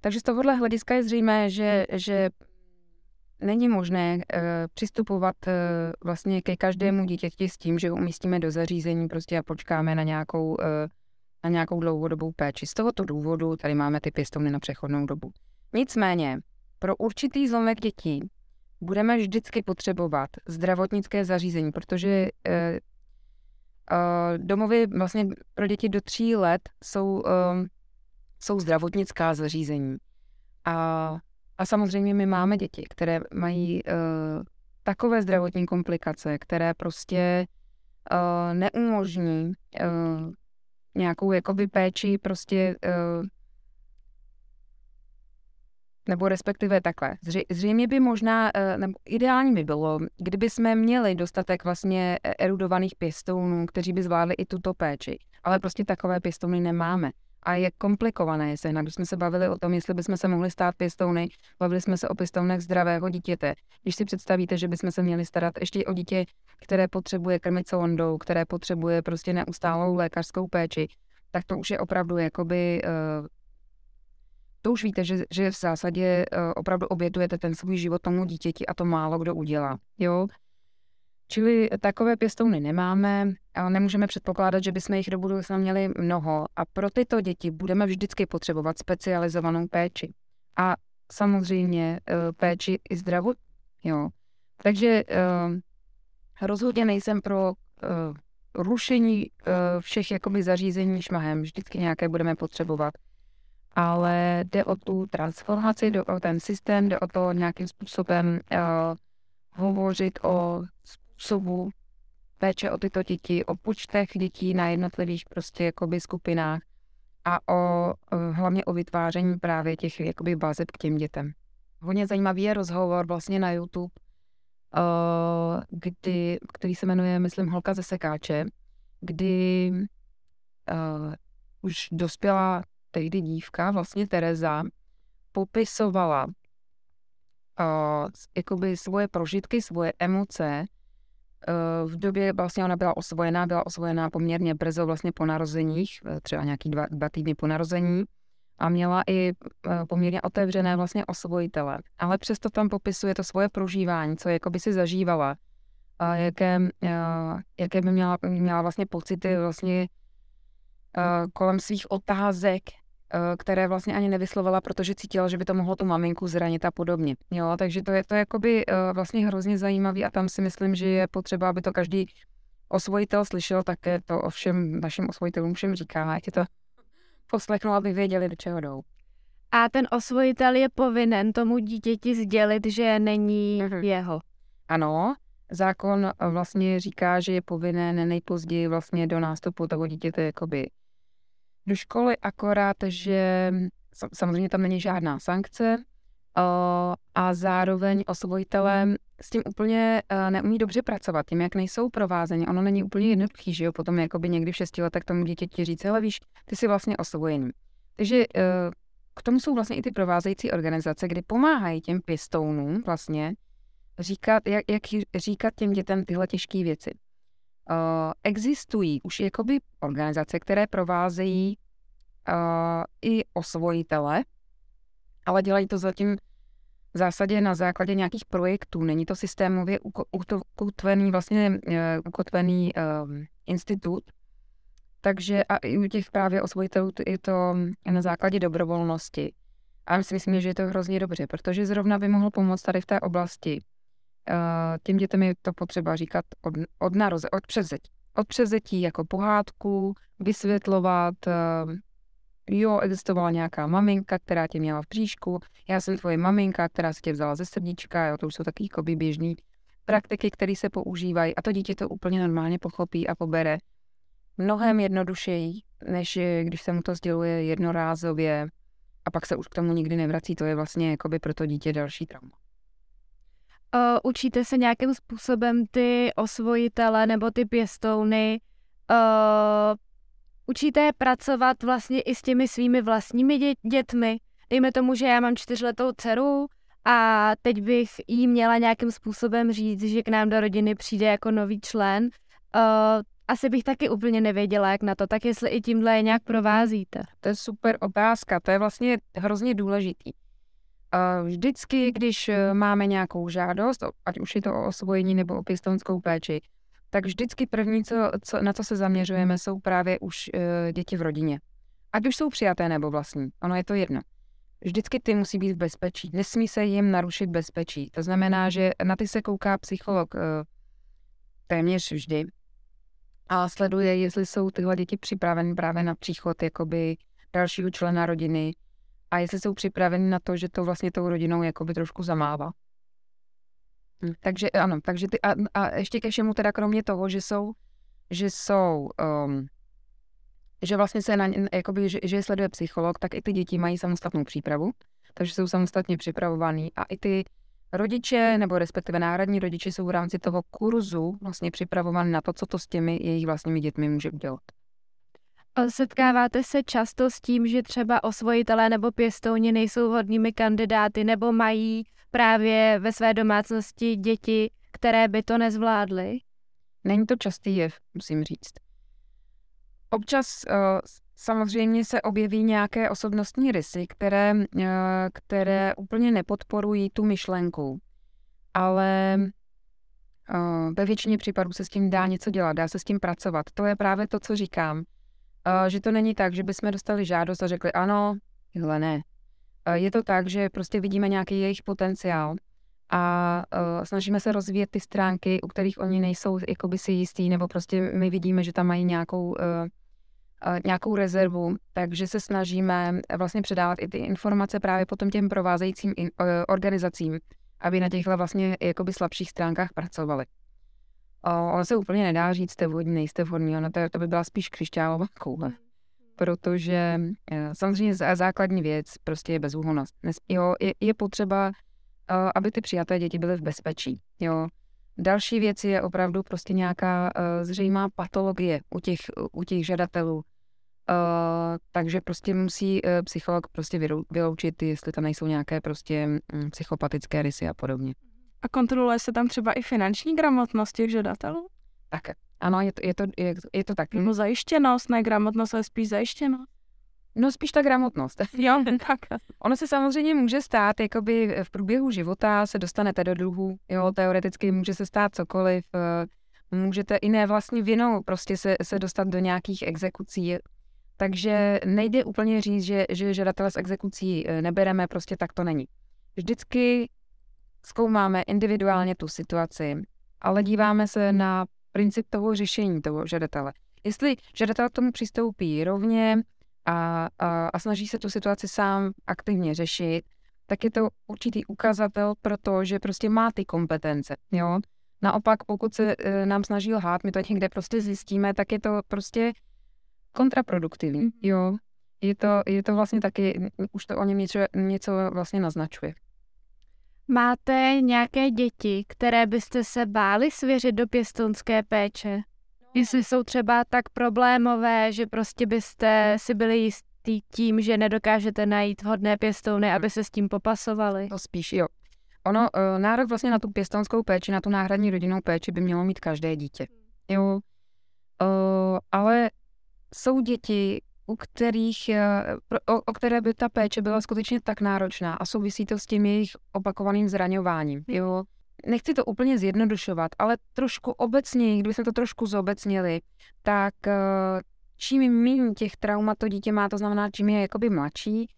takže z tohohle hlediska je zřejmé, že, že není možné uh, přistupovat uh, vlastně ke každému dítěti s tím, že ho umístíme do zařízení prostě a počkáme na nějakou, uh, na nějakou dlouhodobou péči. Z tohoto důvodu tady máme ty pěstovny na přechodnou dobu. Nicméně, pro určitý zlomek dětí budeme vždycky potřebovat zdravotnické zařízení, protože uh, domovy vlastně pro děti do tří let jsou, jsou zdravotnická zařízení. A a samozřejmě my máme děti, které mají uh, takové zdravotní komplikace, které prostě uh, neumožní uh, nějakou jakoby péči prostě uh, nebo respektive takhle. Zřejmě by možná, nebo ideální by bylo, kdyby jsme měli dostatek vlastně erudovaných pěstounů, kteří by zvládli i tuto péči. Ale prostě takové pěstouny nemáme a je komplikované je sehnat. Když jsme se bavili o tom, jestli bychom se mohli stát pěstouny, bavili jsme se o pěstounech zdravého dítěte. Když si představíte, že bychom se měli starat ještě o dítě, které potřebuje krmit sondou, které potřebuje prostě neustálou lékařskou péči, tak to už je opravdu jakoby uh, to už víte, že, že v zásadě uh, opravdu obětujete ten svůj život tomu dítěti a to málo kdo udělá. Jo? Čili takové pěstouny nemáme, ale nemůžeme předpokládat, že bychom jich do budoucna měli mnoho a pro tyto děti budeme vždycky potřebovat specializovanou péči. A samozřejmě eh, péči i zdravot. Jo. Takže uh, rozhodně nejsem pro uh, rušení všech jakoby zařízení šmahem. Vždycky nějaké budeme potřebovat. Ale jde o tu transformaci, jde o ten systém, jde o to nějakým způsobem hovořit o způsobu péče o tyto děti, o počtech dětí na jednotlivých prostě jakoby skupinách a o, hlavně o vytváření právě těch jakoby vazeb k těm dětem. Hodně zajímavý je rozhovor vlastně na YouTube, kdy, který se jmenuje, myslím, Holka ze sekáče, kdy uh, už dospěla tehdy dívka, vlastně Tereza, popisovala uh, jakoby svoje prožitky, svoje emoce v době, vlastně ona byla osvojená, byla osvojená poměrně brzo vlastně po narozeních, třeba nějaký dva, dva týdny po narození a měla i uh, poměrně otevřené vlastně osvojitele. Ale přesto tam popisuje to svoje prožívání, co jakoby si zažívala, a jaké, jaké by měla, měla vlastně pocity vlastně kolem svých otázek, Eh, které vlastně ani nevyslovila, protože cítila, že by to mohlo tu maminku zranit a podobně. Jo, takže to je to jakoby eh, vlastně hrozně zajímavý a tam si myslím, že je potřeba, aby to každý osvojitel slyšel, také to ovšem našim osvojitelům všem říká, ať to poslechnou, aby věděli, do čeho jdou. A ten osvojitel je povinen tomu dítěti sdělit, že není mm-hmm. jeho. Ano, zákon vlastně říká, že je povinen nejpozději vlastně do nástupu toho dítěte jakoby do školy, akorát, že samozřejmě tam není žádná sankce a zároveň osvojitelé s tím úplně neumí dobře pracovat, tím, jak nejsou provázeni. Ono není úplně jednoduchý, že jo, potom jakoby někdy v šesti letech tomu dítěti říct, ale víš, ty jsi vlastně osvojený. Takže e, k tomu jsou vlastně i ty provázející organizace, kdy pomáhají těm pěstounům vlastně říkat, jak, jak říkat těm dětem tyhle těžké věci. Uh, existují už jakoby organizace, které provázejí uh, i osvojitele, ale dělají to zatím v zásadě na základě nějakých projektů. Není to systémově ukotvený, vlastně uh, ukotvený institut, takže a i u těch právě osvojitelů je to na základě dobrovolnosti. A my si myslím, že je to hrozně dobře, protože zrovna by mohl pomoct tady v té oblasti těm dětem je to potřeba říkat od, od naroze, od převzetí. Od převzetí jako pohádku, vysvětlovat, jo, existovala nějaká maminka, která tě měla v bříšku, já jsem tvoje maminka, která se tě vzala ze srdíčka, jo, to už jsou taky koby běžný praktiky, které se používají a to dítě to úplně normálně pochopí a pobere mnohem jednodušeji, než když se mu to sděluje jednorázově a pak se už k tomu nikdy nevrací. To je vlastně jakoby pro to dítě další trauma. Uh, učíte se nějakým způsobem ty osvojitele nebo ty pěstouny, uh, učíte je pracovat vlastně i s těmi svými vlastními dě- dětmi. Dejme tomu, že já mám čtyřletou dceru a teď bych jí měla nějakým způsobem říct, že k nám do rodiny přijde jako nový člen. Uh, asi bych taky úplně nevěděla, jak na to, tak jestli i tímhle je nějak provázíte. To je super otázka, to je vlastně hrozně důležitý. Vždycky, když eh, máme nějakou žádost, ať už je to o osvojení nebo o pěstounskou péči, tak vždycky první, co, co, na co se zaměřujeme, jsou právě už uh, děti v rodině. Ať už jsou přijaté nebo vlastní, ono je to jedno. Vždycky ty musí být v bezpečí. Nesmí se jim narušit bezpečí. To znamená, že na ty se kouká psycholog uh, téměř vždy a sleduje, jestli jsou tyhle děti připraveny právě na příchod jakoby dalšího člena rodiny, a jestli jsou připraveni na to, že to vlastně tou rodinou jakoby trošku zamává. Hm. Takže ano, takže ty, a, a ještě ke všemu teda kromě toho, že jsou, že jsou, um, že vlastně se na jakoby, že, že je sleduje psycholog, tak i ty děti mají samostatnou přípravu, takže jsou samostatně připravovaný a i ty rodiče, nebo respektive náhradní rodiče jsou v rámci toho kurzu vlastně připravovaní na to, co to s těmi jejich vlastními dětmi může udělat. Setkáváte se často s tím, že třeba osvojitelé nebo pěstouni nejsou vhodnými kandidáty nebo mají právě ve své domácnosti děti, které by to nezvládly? Není to častý jev, musím říct. Občas uh, samozřejmě se objeví nějaké osobnostní rysy, které, uh, které úplně nepodporují tu myšlenku, ale uh, ve většině případů se s tím dá něco dělat, dá se s tím pracovat. To je právě to, co říkám Že to není tak, že bychom dostali žádost a řekli ano, tohle ne. Je to tak, že prostě vidíme nějaký jejich potenciál a uh, snažíme se rozvíjet ty stránky, u kterých oni nejsou jakoby si jistý, nebo prostě my vidíme, že tam mají nějakou, uh, uh, nějakou rezervu, takže se snažíme vlastně předávat i ty informace právě potom těm provázejícím organizacím, aby na těchto vlastně jakoby slabších stránkách pracovali. Ono se úplně nedá říct, jste vhodný, nejste vhodný, ono to, to by byla spíš křišťálová koule. Protože eh, samozřejmě základní věc prostě je bezúhonost. Jo, je, je potřeba, eh, aby ty přijaté děti byly v bezpečí. Jo. Další věc je opravdu prostě nějaká uh, zřejmá patologie u těch, u těch žadatelů. Takže prostě musí psycholog prostě vyloučit, jestli tam nejsou nějaké prostě um, psychopatické rysy a podobně. A kontroluje se tam třeba i finanční gramotnost těch žadatelů? Tak, ano, je to, je to, je, je to tak. No zajištěnost, ne gramotnost, ale spíš zajištěnost. No spíš ta gramotnost. Jo, tak. Ono se samozřejmě může stát, jakoby v průběhu života se dostanete do dluhu, jo, teoreticky může se stát cokoliv, eh, můžete i ne vlastní vinou prostě se, se dostat do nějakých exekucí, takže nejde úplně říct, že, že žadatele z exekucí eh, nebereme, prostě tak to není. Vždycky zkoumáme individuálně tu situaci, ale díváme se na princip toho řešení toho žadatele. Jestli žadatel k tomu přistoupí rovně a, a, a snaží se tu situaci sám aktivně řešit, tak je to určitý ukazatel pro to, že prostě má ty kompetence, jo. Naopak, pokud se e, nám snaží lhát, my to někde prostě zjistíme, tak je to prostě kontraproduktivní, mhm. jo. Je to, je to vlastně taky, už to o něm něco, něco vlastně naznačuje. Máte nějaké děti, které byste se báli svěřit do pěstounské péče? Jestli jsou třeba tak problémové, že prostě byste si byli jistý tím, že nedokážete najít hodné pěstouny, aby se s tím popasovali? To spíš jo. Ono, uh, nárok vlastně na tu pěstounskou péči, na tu náhradní rodinnou péči by mělo mít každé dítě. Jo. Uh, ale jsou děti, u kterých, eh, o, o které by ta péče byla skutečně tak náročná a souvisí to s tím jejich opakovaným zraňováním. Jo? Nechci to úplně zjednodušovat, ale trošku obecně, kdybychom to trošku zobecnili, tak eh, čím méně těch traumat to dítě má, to znamená, čím je jakoby mladší,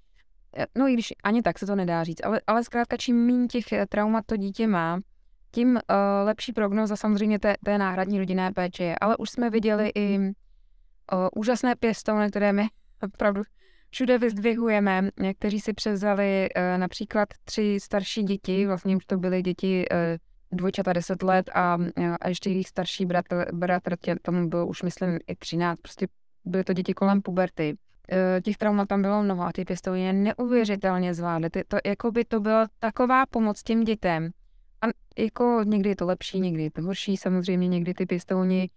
eh, no i když ani tak se to nedá říct, ale, ale zkrátka čím méně těch traumat to dítě má, tím uh, lepší prognoza samozřejmě té, té náhradní rodinné péče je. Ale už jsme viděli i o, úžasné pěstouny, které my opravdu všude vyzdvihujeme, kteří si převzali e, například tři starší děti, vlastně už to byly děti e, dvojčata 10 let a, a ještě jejich starší bratr, bratr tě, tomu byl už myslím i 13, prostě byly to děti kolem puberty. E, těch traumat tam bylo mnoho a ty pěstouny neuvěřitelně zvládly. Ty, to, jako by to byla taková pomoc těm dětem. A jako někdy je to lepší, někdy je to horší, samozřejmě někdy ty pěstouni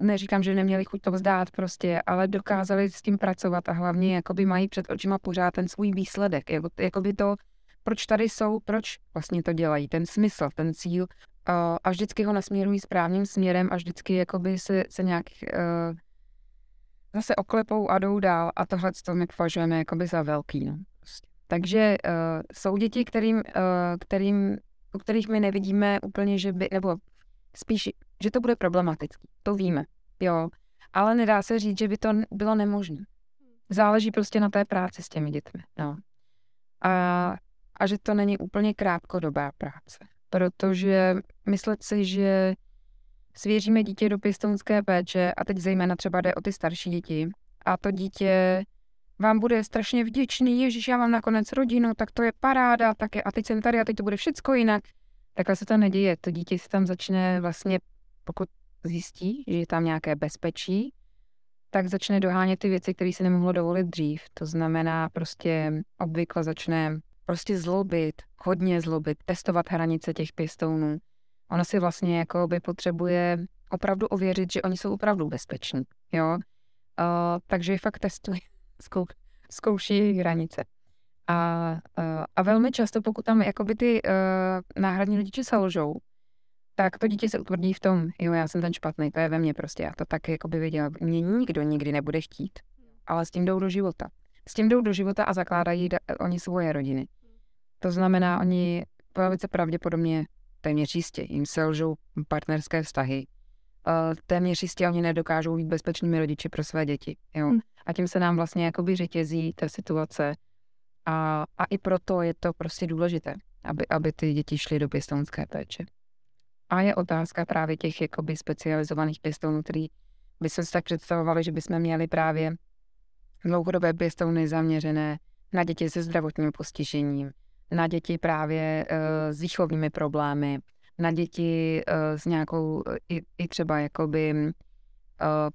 neříkám, že neměli chuť to vzdát prostě, ale dokázali s tím pracovat a hlavně jakoby mají před očima pořád ten svůj výsledek, jako, jakoby to, proč tady jsou, proč vlastně to dělají, ten smysl, ten cíl uh, a vždycky ho nasměrují správným směrem a vždycky jakoby se, se nějak uh, zase oklepou a jdou dál a tohle to my považujeme jakoby za velký. No. Prostě. Takže uh, jsou děti, kterým, uh, kterým, u kterých my nevidíme úplně, že by, nebo spíš že to bude problematický. To víme, jo. Ale nedá se říct, že by to bylo nemožné. Záleží prostě na té práci s těmi dětmi, no. A, a že to není úplně krátkodobá práce. Protože myslet si, že svěříme dítě do pěstounské péče a teď zejména třeba jde o ty starší děti a to dítě vám bude strašně vděčný, ježiš, já mám nakonec rodinu, tak to je paráda, tak je, a teď jsem tady a teď to bude všecko jinak. Takhle se to neděje. To dítě si tam začne vlastně pokud zjistí, že je tam nějaké bezpečí, tak začne dohánět ty věci, které si nemohlo dovolit dřív. To znamená prostě obvykle začne prostě zlobit, hodně zlobit, testovat hranice těch pěstounů. Ono si vlastně jako by potřebuje opravdu ověřit, že oni jsou opravdu bezpeční, jo. Uh, takže fakt testuje, zkou, zkouší jejich hranice. A, uh, a velmi často, pokud tam jakoby ty uh, náhradní rodiče selžou, tak to dítě se utvrdí v tom, jo, já jsem ten špatný, to je ve mně prostě, já to tak jako by viděla. Mě nikdo nikdy nebude chtít, ale s tím jdou do života. S tím jdou do života a zakládají da- oni svoje rodiny. To znamená, oni velice pravděpodobně téměř jistě jim selžou partnerské vztahy. Uh, téměř jistě oni nedokážou být bezpečnými rodiči pro své děti. Jo? Hmm. A tím se nám vlastně jakoby řetězí ta situace. A, a i proto je to prostě důležité, aby, aby ty děti šly do pěstounské péče. A je otázka právě těch jakoby specializovaných pěstounů, který by se tak představovali, že bychom měli právě dlouhodobé pěstouny zaměřené na děti se zdravotním postižením, na děti právě uh, s výchovnými problémy, na děti uh, s nějakou i, i třeba jakoby uh,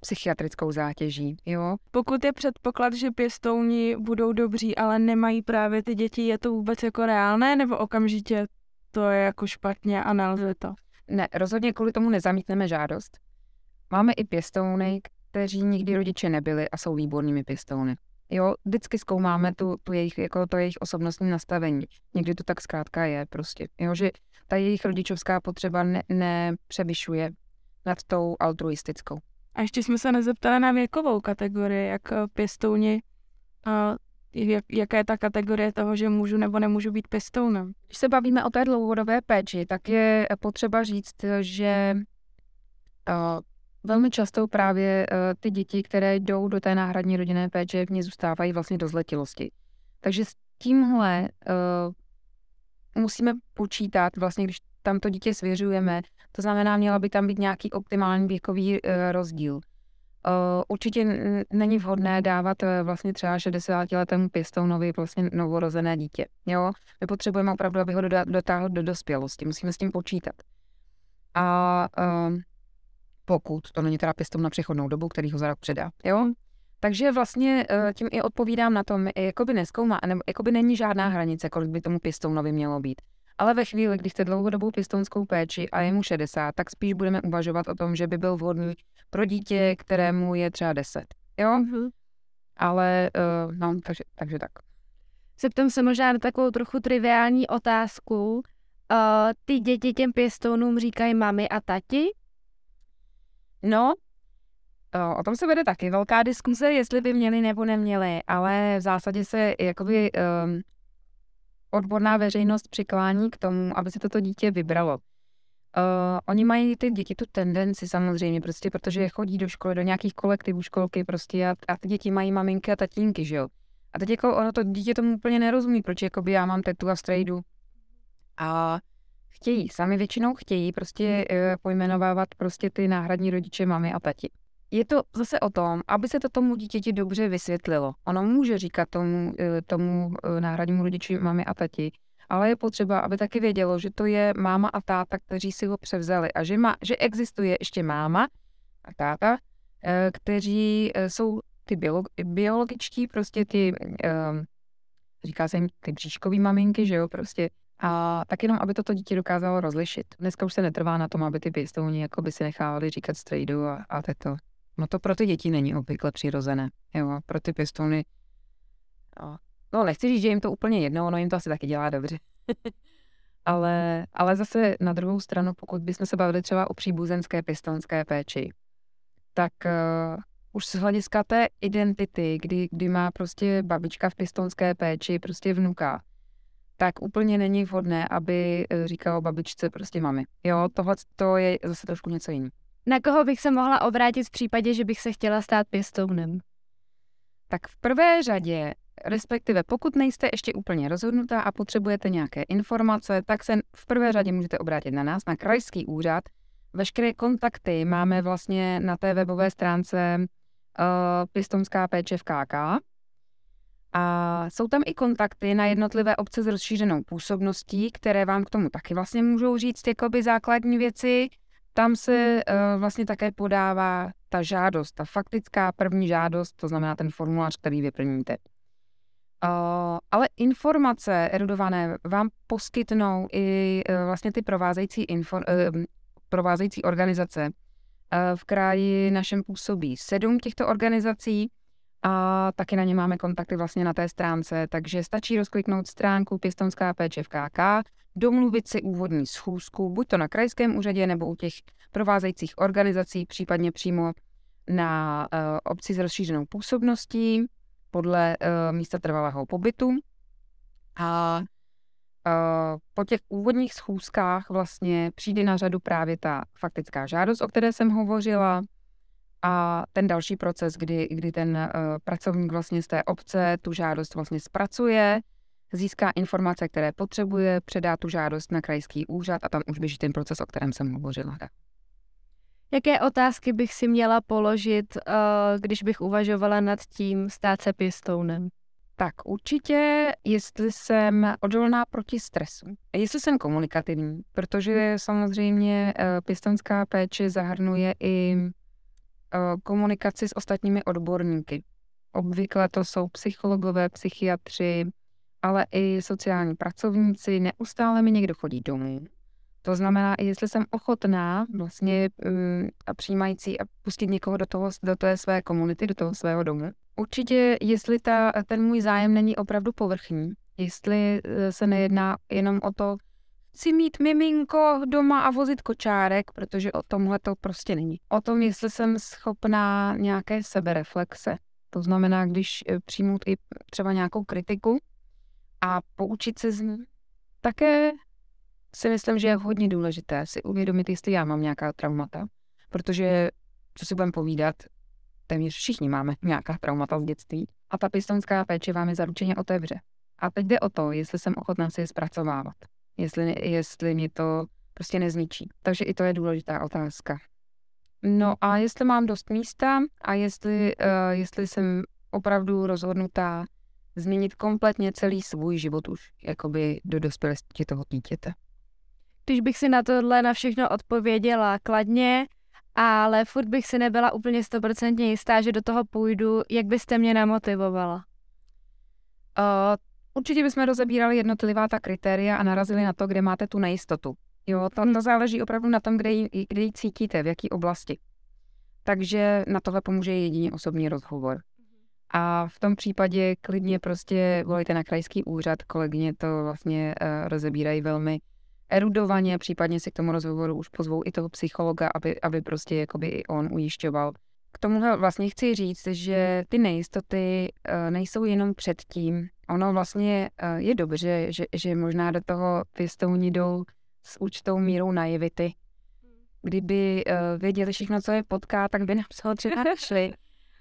psychiatrickou zátěží, jo. Pokud je předpoklad, že pěstouni budou dobří, ale nemají právě ty děti, je to vůbec jako reálné, nebo okamžitě to je jako špatně a nelze to? Ne, rozhodně kvůli tomu nezamítneme žádost. Máme i pěstouny, kteří nikdy rodiče nebyli a jsou výbornými pěstouny. Jo, vždycky zkoumáme tu, tu jejich, jako to jejich osobnostní nastavení. Někdy to tak zkrátka je prostě. Jo, že ta jejich rodičovská potřeba ne, nepřevyšuje nad tou altruistickou. A ještě jsme se nezeptali na věkovou kategorii, jak eh, pěstouni, a jak, jaká je ta kategorie toho, že můžu nebo nemůžu být pěstounem. Když se bavíme o té dlouhodobé péči, tak je potřeba říct, že uh, velmi často právě uh, ty děti, které jdou do té náhradní rodinné péče, v ní zůstávají vlastně do zletilosti. Takže s tímhle uh, musíme počítat, vlastně když tam to dítě svěřujeme, to znamená, měla by tam být nějaký optimální věkový rozdíl. Uh, určitě není vhodné dávat uh, vlastně třeba 60 letému pěstounovi vlastně novorozené dítě. Jo? My potřebujeme opravdu, aby ho dotáhl do dospělosti. Musíme s tím počítat. A uh, pokud to není teda pěstoun na přechodnou dobu, který ho za rok předá. Jo? Takže vlastně tím i odpovídám na tom, jakoby neskoumá, nebo jakoby není žádná hranice, kolik by tomu pěstounovi mělo být. Ale ve chvíli, kdy chce dlouhodobou pěstounskou péči a je mu 60, tak spíš budeme uvažovat o tom, že by byl vhodný pro dítě, kterému je třeba 10. Jo? Mm-hmm. Ale, uh, no, takže, takže tak. Zeptám se možná na takovou trochu triviální otázku. Uh, ty děti těm pěstounům říkají mami a tati? No, uh, o tom se vede taky velká diskuze, jestli by měli nebo neměli, ale v zásadě se jakoby um, odborná veřejnost přiklání k tomu, aby se toto dítě vybralo. Uh, oni mají ty děti tu tendenci samozřejmě, prostě protože chodí do školy, do nějakých kolektivů školky prostě a, a ty děti mají maminky a tatínky, že jo. A teď jako ono to dítě tomu úplně nerozumí, proč jakoby já mám tetu a strejdu. A chtějí, sami většinou chtějí prostě uh, pojmenovávat prostě ty náhradní rodiče mamy a tati je to zase o tom, aby se to tomu dítěti dobře vysvětlilo. Ono může říkat tomu, eh, tomu eh, náhradnímu rodiči mami a tati, ale je potřeba, aby taky vědělo, že to je máma a táta, kteří si ho převzali a že, má, že existuje ještě máma a táta, eh, kteří jsou ty biologičtí, prostě ty, říká se jim ty bříškový maminky, že jo, prostě a tak jenom, aby toto dítě dokázalo rozlišit. Dneska už se netrvá na tom, aby ty pěstouni jako by si nechávali říkat strejdu a, a teto. No to pro ty děti není obvykle přirozené. Jo, pro ty pěstouny. Jo. No, nechci říct, že jim to úplně jedno, ono jim to asi taky dělá dobře. ale, ale zase na druhou stranu, pokud bychom se bavili třeba o příbuzenské pěstounské péči, tak uh, už z hlediska té identity, kdy, kdy má prostě babička v pěstounské péči prostě vnuka, tak úplně není vhodné, aby eh, říkalo babičce prostě mami. Jo, tohle to je zase trošku něco jiného. Na koho bych se mohla obrátit v případě, že bych se chtěla stát pěstounem? Tak v prvé řadě, respektive pokud nejste ještě úplně rozhodnutá a potřebujete nějaké informace, tak se v prvé řadě můžete obrátit na nás, na krajský úřad. Veškeré kontakty máme vlastně na té webové stránce uh, Pěstounská péče v KK. A jsou tam i kontakty na jednotlivé obce s rozšířenou působností, které vám k tomu taky vlastně můžou říct jakoby základní věci. Tam se uh, vlastně také podává ta žádost, ta faktická první žádost, to znamená ten formulář, který vyplníte. Uh, ale informace erudované vám poskytnou i uh, vlastně ty provázející, uh, provázející organizace. Uh, v kraji našem působí sedm těchto organizací a taky na ně máme kontakty vlastně na té stránce, takže stačí rozkliknout stránku Pěstonská péče v KK, domluvit si úvodní schůzku, buď to na krajském úřadě nebo u těch provázejících organizací, případně přímo na uh, obci s rozšířenou působností podle uh, místa trvalého pobytu. A uh, po těch úvodních schůzkách vlastně přijde na řadu právě ta faktická žádost, o které jsem hovořila, a ten další proces, kdy, kdy ten uh, pracovník vlastně z té obce tu žádost vlastně zpracuje, získá informace, které potřebuje, předá tu žádost na krajský úřad a tam už běží ten proces, o kterém jsem hovořila. Jaké otázky bych si měla položit, uh, když bych uvažovala nad tím stát se pěstounem? Tak určitě, jestli jsem odolná proti stresu, jestli jsem komunikativní, protože samozřejmě eh, pěstonská péče zahrnuje i eh, komunikaci s ostatními odborníky. Obvykle to jsou psychologové, psychiatři, ale i sociální pracovníci. Neustále mi někdo chodí domů. To znamená, jestli jsem ochotná vlastně um, a přijímající a pustit někoho do, toho, do té své komunity, do toho svého domu. Určitě, jestli ta, ten můj zájem není opravdu povrchní, jestli e, se nejedná jenom o to, chci mít miminko doma a vozit kočárek, protože o tomhle to prostě není. O tom, jestli jsem schopná nějaké sebereflexe. To znamená, když e, přijmout i třeba nějakou kritiku a poučit se z ní. Také si myslím, že je hodně důležité si uvědomit, jestli já mám nějaká traumata, protože, co si budeme povídat, téměř všichni máme nějaká traumata z dětství a ta pistonská péče vám je zaručeně otevře. A teď jde o to, jestli jsem ochotná si je zpracovávat, jestli, jestli mě to prostě nezničí. Takže i to je důležitá otázka. No a jestli mám dost místa a jestli, uh, jestli jsem opravdu rozhodnutá změnit kompletně celý svůj život už jakoby do dospělosti toho dítěte. Když bych si na tohle na všechno odpověděla kladně, ale furt bych si nebyla úplně stoprocentně jistá, že do toho půjdu, jak byste mě namotivovala? Uh, určitě bychom rozebírali jednotlivá ta kritéria a narazili na to, kde máte tu nejistotu. Jo, to, to záleží opravdu na tom, kde ji, kde ji cítíte, v jaké oblasti. Takže na tohle pomůže jediný osobní rozhovor. A v tom případě klidně prostě volejte na krajský úřad, kolegyně to vlastně uh, rozebírají velmi erudovaně, případně si k tomu rozhovoru už pozvou i toho psychologa, aby, aby prostě jakoby i on ujišťoval. K tomu vlastně chci říct, že ty nejistoty uh, nejsou jenom před tím. Ono vlastně uh, je dobře, že, že možná do toho pěstouni jdou s určitou mírou naivity. Kdyby věděli všechno, co je potká, tak by ho třeba našli.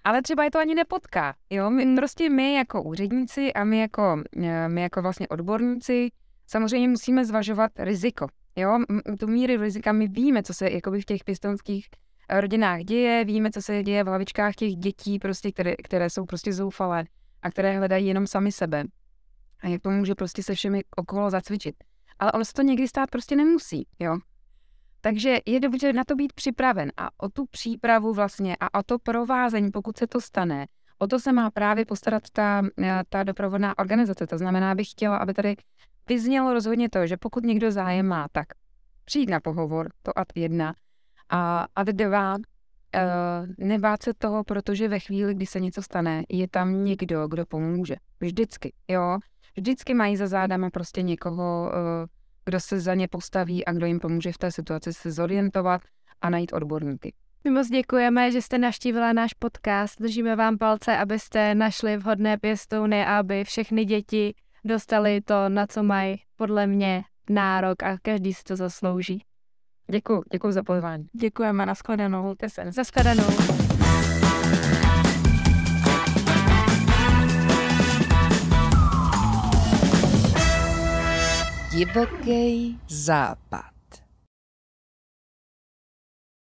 Ale třeba je to ani nepotká. Jo? My, prostě my jako úředníci a my jako, my jako vlastně odborníci samozřejmě musíme zvažovat riziko. Jo, tu míry rizika my víme, co se jakoby v těch pěstonských eh, rodinách děje, víme, co se děje v hlavičkách těch dětí, prostě, které, které jsou prostě zoufalé a které hledají jenom sami sebe. A jak to může prostě se všemi okolo zacvičit. Ale ono se to někdy stát prostě nemusí, jo. Takže je dobře na to být připraven a o tu přípravu vlastně a o to provázení, pokud se to stane, o to se má právě postarat ta, eh, ta doprovodná organizace. To znamená, bych chtěla, aby tady vyznělo rozhodně to, že pokud někdo zájem má, tak přijít na pohovor, to ad jedna, a ad dva, uh, nebát se toho, protože ve chvíli, kdy se něco stane, je tam někdo, kdo pomůže. Vždycky, jo. Vždycky mají za zádama prostě někoho, uh, kdo se za ně postaví a kdo jim pomůže v té situaci se zorientovat a najít odborníky. My moc děkujeme, že jste naštívila náš podcast. Držíme vám palce, abyste našli vhodné pěstouny a aby všechny děti dostali to, na co mají podle mě nárok a každý si to zaslouží. Děkuji, děkuji za pozvání. Děkujeme, nashledanou. Mějte se. Divoký západ.